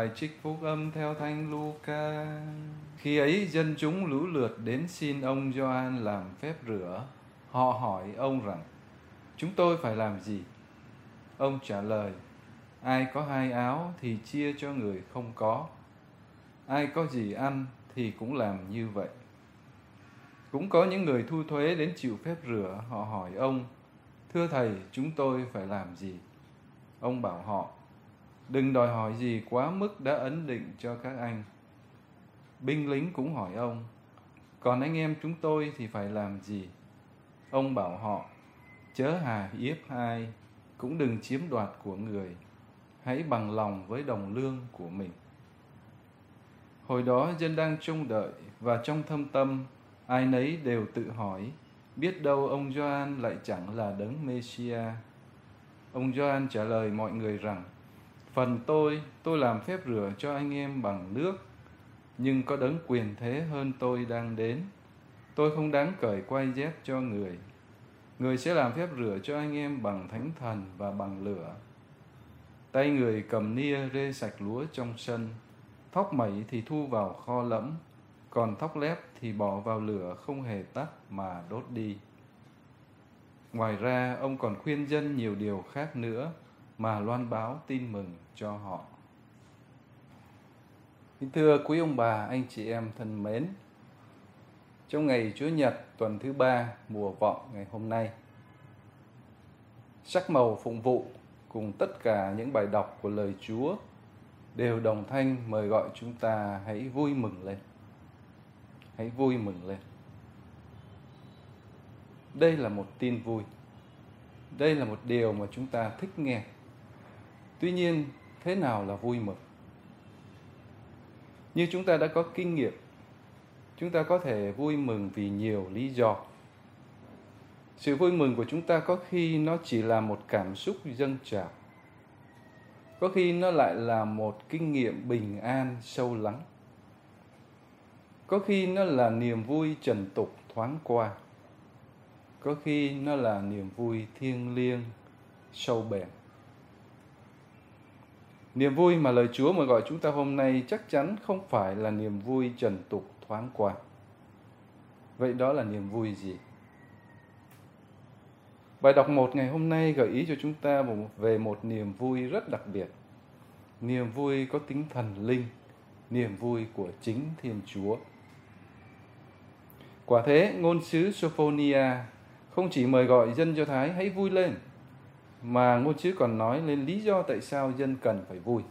Bài trích phúc âm theo Thánh Luca. Khi ấy dân chúng lũ lượt đến xin ông Gioan làm phép rửa. Họ hỏi ông rằng: Chúng tôi phải làm gì? Ông trả lời: Ai có hai áo thì chia cho người không có. Ai có gì ăn thì cũng làm như vậy. Cũng có những người thu thuế đến chịu phép rửa, họ hỏi ông: Thưa thầy, chúng tôi phải làm gì? Ông bảo họ: Đừng đòi hỏi gì quá mức đã ấn định cho các anh. Binh lính cũng hỏi ông, còn anh em chúng tôi thì phải làm gì? Ông bảo họ, chớ hà hiếp ai, cũng đừng chiếm đoạt của người, hãy bằng lòng với đồng lương của mình. Hồi đó dân đang trông đợi và trong thâm tâm, ai nấy đều tự hỏi, biết đâu ông Gioan lại chẳng là đấng Messiah. Ông Gioan trả lời mọi người rằng, Phần tôi, tôi làm phép rửa cho anh em bằng nước, nhưng có đấng quyền thế hơn tôi đang đến. Tôi không đáng cởi quay dép cho người. Người sẽ làm phép rửa cho anh em bằng thánh thần và bằng lửa. Tay người cầm nia rê sạch lúa trong sân, thóc mẩy thì thu vào kho lẫm, còn thóc lép thì bỏ vào lửa không hề tắt mà đốt đi. Ngoài ra, ông còn khuyên dân nhiều điều khác nữa, mà loan báo tin mừng cho họ. Kính thưa quý ông bà, anh chị em thân mến, trong ngày Chúa Nhật tuần thứ ba mùa vọng ngày hôm nay, sắc màu phụng vụ cùng tất cả những bài đọc của lời Chúa đều đồng thanh mời gọi chúng ta hãy vui mừng lên. Hãy vui mừng lên. Đây là một tin vui. Đây là một điều mà chúng ta thích nghe Tuy nhiên, thế nào là vui mừng? Như chúng ta đã có kinh nghiệm, chúng ta có thể vui mừng vì nhiều lý do. Sự vui mừng của chúng ta có khi nó chỉ là một cảm xúc dâng trào. Có khi nó lại là một kinh nghiệm bình an sâu lắng. Có khi nó là niềm vui trần tục thoáng qua. Có khi nó là niềm vui thiêng liêng sâu bền. Niềm vui mà lời Chúa mời gọi chúng ta hôm nay chắc chắn không phải là niềm vui trần tục thoáng qua. Vậy đó là niềm vui gì? Bài đọc một ngày hôm nay gợi ý cho chúng ta về một niềm vui rất đặc biệt. Niềm vui có tính thần linh, niềm vui của chính Thiên Chúa. Quả thế, ngôn sứ Sophonia không chỉ mời gọi dân Do Thái hãy vui lên, mà ngôn sứ còn nói lên lý do tại sao dân cần phải vui.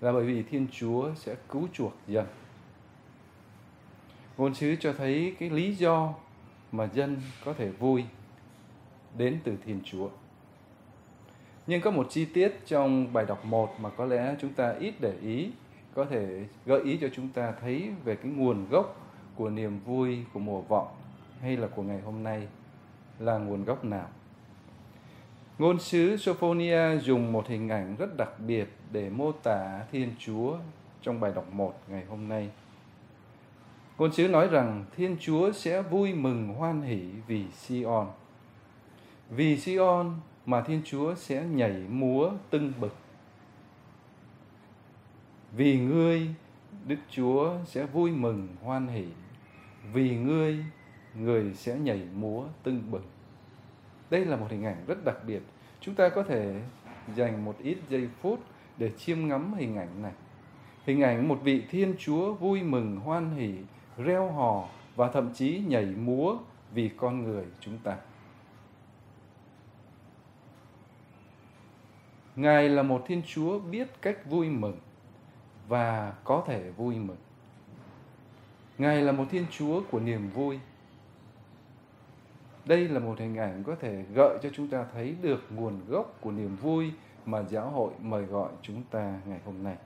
Là bởi vì thiên chúa sẽ cứu chuộc dân. Ngôn sứ cho thấy cái lý do mà dân có thể vui đến từ thiên chúa. Nhưng có một chi tiết trong bài đọc 1 mà có lẽ chúng ta ít để ý, có thể gợi ý cho chúng ta thấy về cái nguồn gốc của niềm vui, của mùa vọng hay là của ngày hôm nay là nguồn gốc nào. Ngôn sứ Sophonia dùng một hình ảnh rất đặc biệt để mô tả Thiên Chúa trong bài đọc 1 ngày hôm nay. Ngôn sứ nói rằng Thiên Chúa sẽ vui mừng hoan hỷ vì Sion. Vì Sion mà Thiên Chúa sẽ nhảy múa tưng bừng. Vì ngươi, Đức Chúa sẽ vui mừng hoan hỷ. Vì ngươi, người sẽ nhảy múa tưng bừng. Đây là một hình ảnh rất đặc biệt. Chúng ta có thể dành một ít giây phút để chiêm ngắm hình ảnh này. Hình ảnh một vị Thiên Chúa vui mừng hoan hỷ, reo hò và thậm chí nhảy múa vì con người chúng ta. Ngài là một Thiên Chúa biết cách vui mừng và có thể vui mừng. Ngài là một Thiên Chúa của niềm vui đây là một hình ảnh có thể gợi cho chúng ta thấy được nguồn gốc của niềm vui mà giáo hội mời gọi chúng ta ngày hôm nay.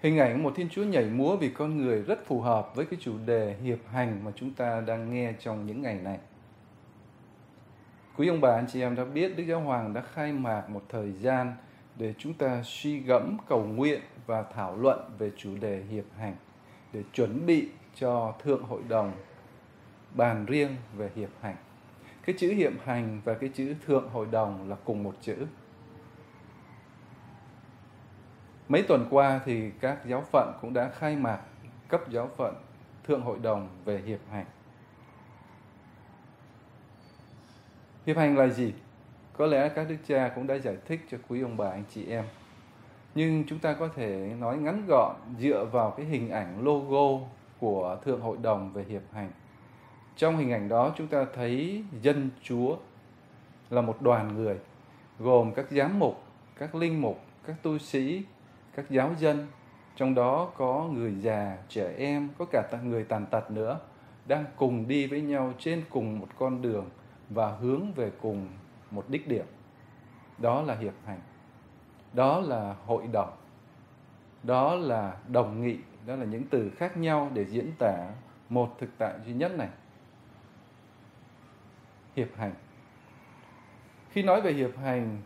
Hình ảnh một Thiên Chúa nhảy múa vì con người rất phù hợp với cái chủ đề hiệp hành mà chúng ta đang nghe trong những ngày này. Quý ông bà, anh chị em đã biết Đức Giáo Hoàng đã khai mạc một thời gian để chúng ta suy gẫm, cầu nguyện và thảo luận về chủ đề hiệp hành để chuẩn bị cho Thượng Hội đồng bàn riêng về hiệp hành. Cái chữ hiệp hành và cái chữ Thượng Hội đồng là cùng một chữ. Mấy tuần qua thì các giáo phận cũng đã khai mạc cấp giáo phận Thượng Hội đồng về hiệp hành. Hiệp hành là gì? Có lẽ các đức cha cũng đã giải thích cho quý ông bà, anh chị em. Nhưng chúng ta có thể nói ngắn gọn dựa vào cái hình ảnh logo của Thượng Hội đồng về hiệp hành. Trong hình ảnh đó chúng ta thấy dân chúa là một đoàn người gồm các giám mục, các linh mục, các tu sĩ, các giáo dân, trong đó có người già, trẻ em, có cả người tàn tật nữa, đang cùng đi với nhau trên cùng một con đường và hướng về cùng một đích điểm. Đó là hiệp hành. Đó là hội đồng. Đó là đồng nghị, đó là những từ khác nhau để diễn tả một thực tại duy nhất này. Hiệp hành. Khi nói về hiệp hành,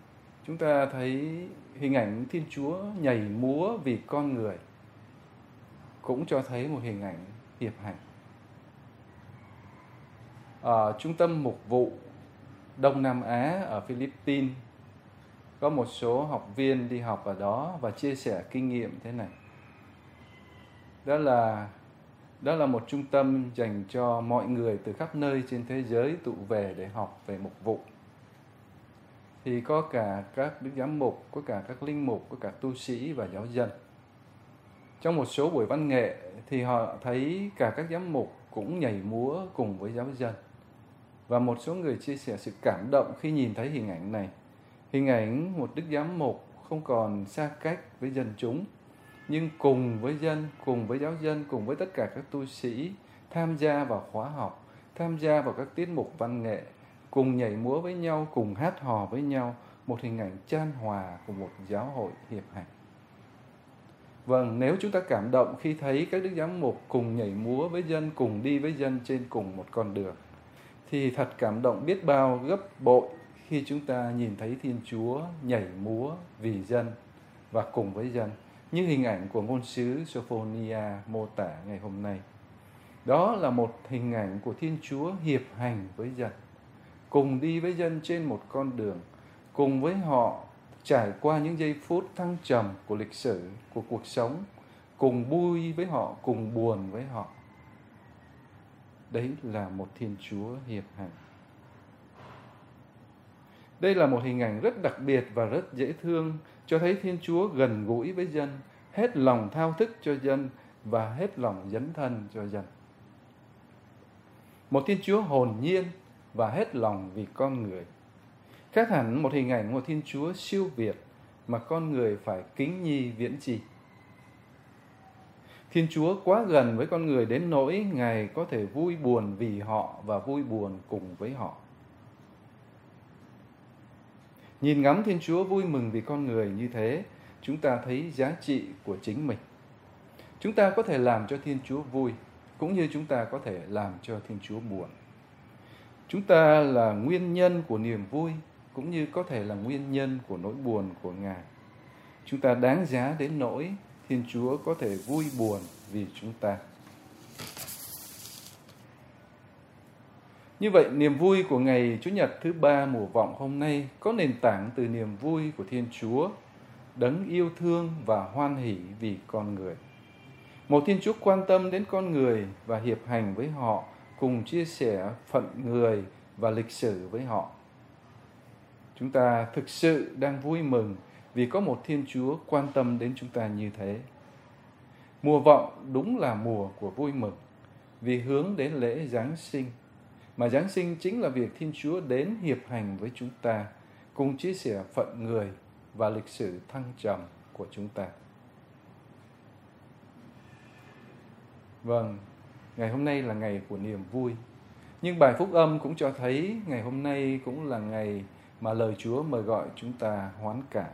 chúng ta thấy hình ảnh Thiên Chúa nhảy múa vì con người cũng cho thấy một hình ảnh hiệp hành. Ở trung tâm mục vụ Đông Nam Á ở Philippines có một số học viên đi học ở đó và chia sẻ kinh nghiệm thế này. Đó là đó là một trung tâm dành cho mọi người từ khắp nơi trên thế giới tụ về để học về mục vụ thì có cả các đức giám mục, có cả các linh mục, có cả tu sĩ và giáo dân. Trong một số buổi văn nghệ thì họ thấy cả các giám mục cũng nhảy múa cùng với giáo dân. Và một số người chia sẻ sự cảm động khi nhìn thấy hình ảnh này. Hình ảnh một đức giám mục không còn xa cách với dân chúng, nhưng cùng với dân, cùng với giáo dân, cùng với tất cả các tu sĩ tham gia vào khóa học, tham gia vào các tiết mục văn nghệ cùng nhảy múa với nhau, cùng hát hò với nhau, một hình ảnh chan hòa của một giáo hội hiệp hành. Vâng, nếu chúng ta cảm động khi thấy các đức giám mục cùng nhảy múa với dân, cùng đi với dân trên cùng một con đường, thì thật cảm động biết bao gấp bội khi chúng ta nhìn thấy Thiên Chúa nhảy múa vì dân và cùng với dân, như hình ảnh của ngôn sứ Sophonia mô tả ngày hôm nay. Đó là một hình ảnh của Thiên Chúa hiệp hành với dân cùng đi với dân trên một con đường, cùng với họ trải qua những giây phút thăng trầm của lịch sử, của cuộc sống, cùng vui với họ, cùng buồn với họ. Đấy là một Thiên Chúa hiệp hành. Đây là một hình ảnh rất đặc biệt và rất dễ thương, cho thấy Thiên Chúa gần gũi với dân, hết lòng thao thức cho dân và hết lòng dấn thân cho dân. Một Thiên Chúa hồn nhiên, và hết lòng vì con người. Khác hẳn một hình ảnh một Thiên Chúa siêu việt mà con người phải kính nhi viễn trì. Thiên Chúa quá gần với con người đến nỗi Ngài có thể vui buồn vì họ và vui buồn cùng với họ. Nhìn ngắm Thiên Chúa vui mừng vì con người như thế, chúng ta thấy giá trị của chính mình. Chúng ta có thể làm cho Thiên Chúa vui, cũng như chúng ta có thể làm cho Thiên Chúa buồn. Chúng ta là nguyên nhân của niềm vui cũng như có thể là nguyên nhân của nỗi buồn của Ngài. Chúng ta đáng giá đến nỗi Thiên Chúa có thể vui buồn vì chúng ta. Như vậy, niềm vui của ngày Chủ nhật thứ ba mùa vọng hôm nay có nền tảng từ niềm vui của Thiên Chúa, đấng yêu thương và hoan hỷ vì con người. Một Thiên Chúa quan tâm đến con người và hiệp hành với họ cùng chia sẻ phận người và lịch sử với họ. Chúng ta thực sự đang vui mừng vì có một Thiên Chúa quan tâm đến chúng ta như thế. Mùa vọng đúng là mùa của vui mừng vì hướng đến lễ Giáng sinh. Mà Giáng sinh chính là việc Thiên Chúa đến hiệp hành với chúng ta, cùng chia sẻ phận người và lịch sử thăng trầm của chúng ta. Vâng, ngày hôm nay là ngày của niềm vui. Nhưng bài phúc âm cũng cho thấy ngày hôm nay cũng là ngày mà lời Chúa mời gọi chúng ta hoán cải.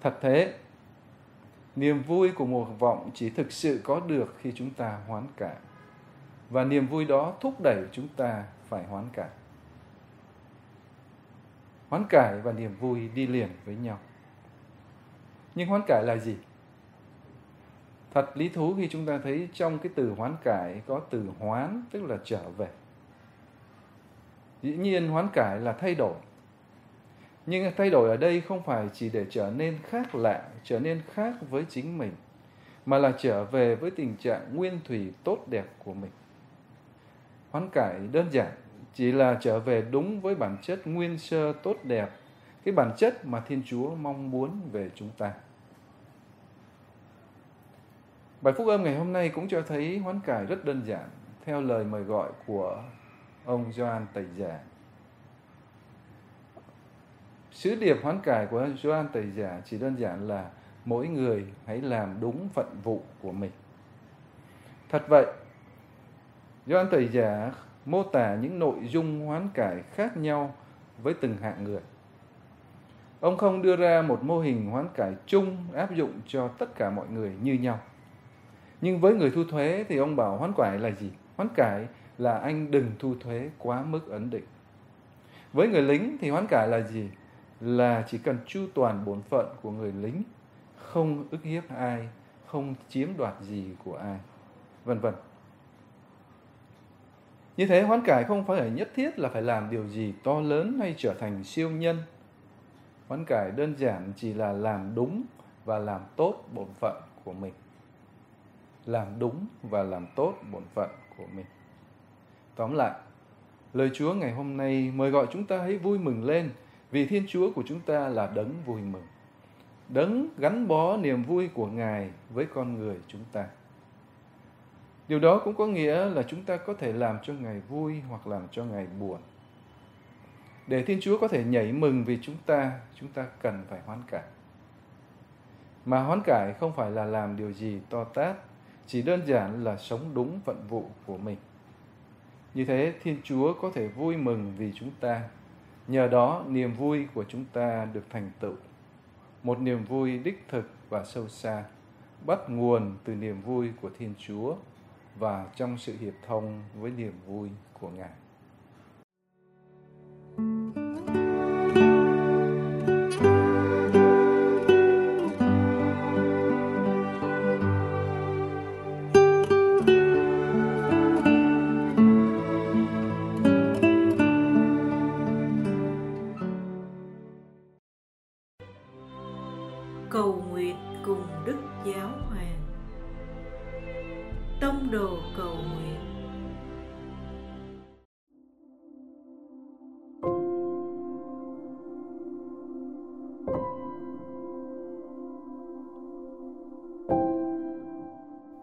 Thật thế, niềm vui của một vọng chỉ thực sự có được khi chúng ta hoán cải. Và niềm vui đó thúc đẩy chúng ta phải hoán cải. Hoán cải và niềm vui đi liền với nhau. Nhưng hoán cải là gì? Thật lý thú khi chúng ta thấy trong cái từ hoán cải có từ hoán tức là trở về. Dĩ nhiên hoán cải là thay đổi. Nhưng thay đổi ở đây không phải chỉ để trở nên khác lạ, trở nên khác với chính mình, mà là trở về với tình trạng nguyên thủy tốt đẹp của mình. Hoán cải đơn giản chỉ là trở về đúng với bản chất nguyên sơ tốt đẹp, cái bản chất mà Thiên Chúa mong muốn về chúng ta. Bài phúc âm ngày hôm nay cũng cho thấy hoán cải rất đơn giản, theo lời mời gọi của ông Gioan Tẩy Giả. Sứ điệp hoán cải của Gioan Tẩy Giả chỉ đơn giản là mỗi người hãy làm đúng phận vụ của mình. Thật vậy, doan Tẩy Giả mô tả những nội dung hoán cải khác nhau với từng hạng người. Ông không đưa ra một mô hình hoán cải chung áp dụng cho tất cả mọi người như nhau. Nhưng với người thu thuế thì ông bảo hoán cải là gì? Hoán cải là anh đừng thu thuế quá mức ấn định. Với người lính thì hoán cải là gì? Là chỉ cần chu toàn bổn phận của người lính, không ức hiếp ai, không chiếm đoạt gì của ai, vân vân. Như thế hoán cải không phải nhất thiết là phải làm điều gì to lớn hay trở thành siêu nhân. Hoán cải đơn giản chỉ là làm đúng và làm tốt bổn phận của mình. Làm đúng và làm tốt bổn phận của mình. Tóm lại, lời Chúa ngày hôm nay mời gọi chúng ta hãy vui mừng lên vì Thiên Chúa của chúng ta là đấng vui mừng. Đấng gắn bó niềm vui của Ngài với con người chúng ta. Điều đó cũng có nghĩa là chúng ta có thể làm cho Ngài vui hoặc làm cho Ngài buồn. Để Thiên Chúa có thể nhảy mừng vì chúng ta, chúng ta cần phải hoán cải. Mà hoán cải không phải là làm điều gì to tát, chỉ đơn giản là sống đúng phận vụ của mình. Như thế Thiên Chúa có thể vui mừng vì chúng ta. Nhờ đó niềm vui của chúng ta được thành tựu. Một niềm vui đích thực và sâu xa, bắt nguồn từ niềm vui của Thiên Chúa và trong sự hiệp thông với niềm vui của Ngài.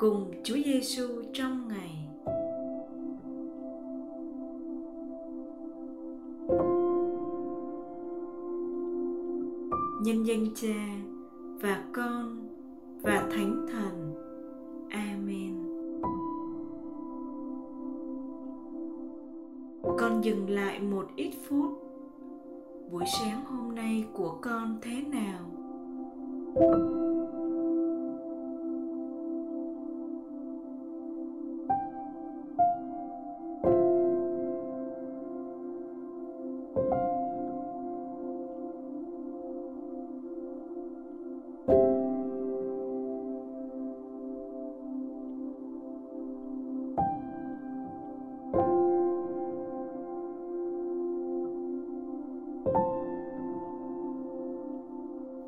Cùng Chúa Giêsu trong ngày. Nhân danh Cha và Con và Thánh Thần. Amen. Con dừng lại một ít phút. Buổi sáng hôm nay của con thế nào?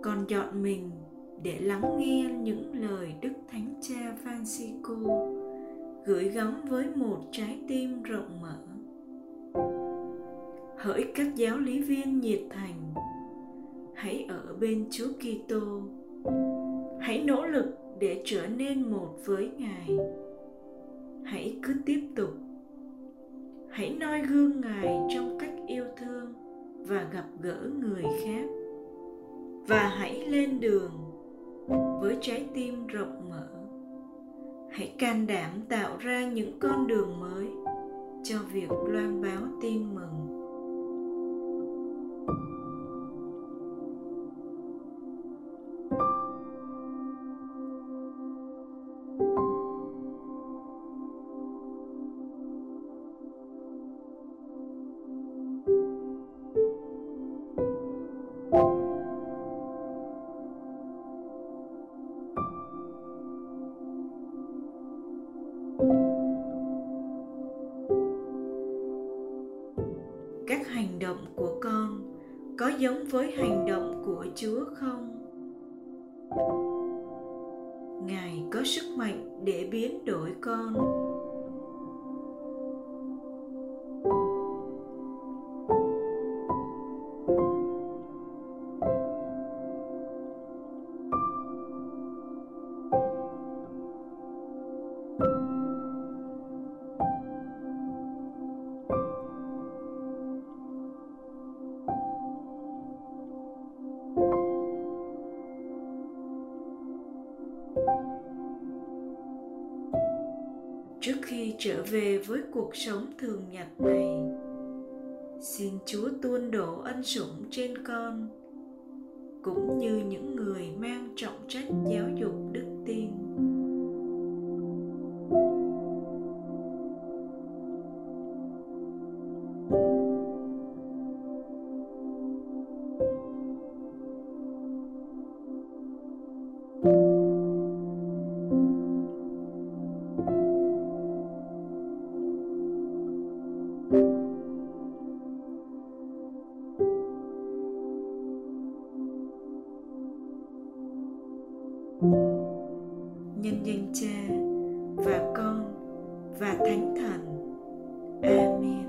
Con chọn mình để lắng nghe những lời Đức Thánh Cha Francisco gửi gắm với một trái tim rộng mở. Hỡi các giáo lý viên nhiệt thành, hãy ở bên Chúa Kitô. Hãy nỗ lực để trở nên một với Ngài. Hãy cứ tiếp tục. Hãy noi gương Ngài trong cách yêu thương và gặp gỡ người khác và hãy lên đường với trái tim rộng mở hãy can đảm tạo ra những con đường mới cho việc loan báo tin mừng với hành động của chúa không? Ngài có sức mạnh để biến đổi con. Về với cuộc sống thường nhật này. Xin chúa tuôn đổ ân sủng trên con, cũng như những người mang trọng trách gia amen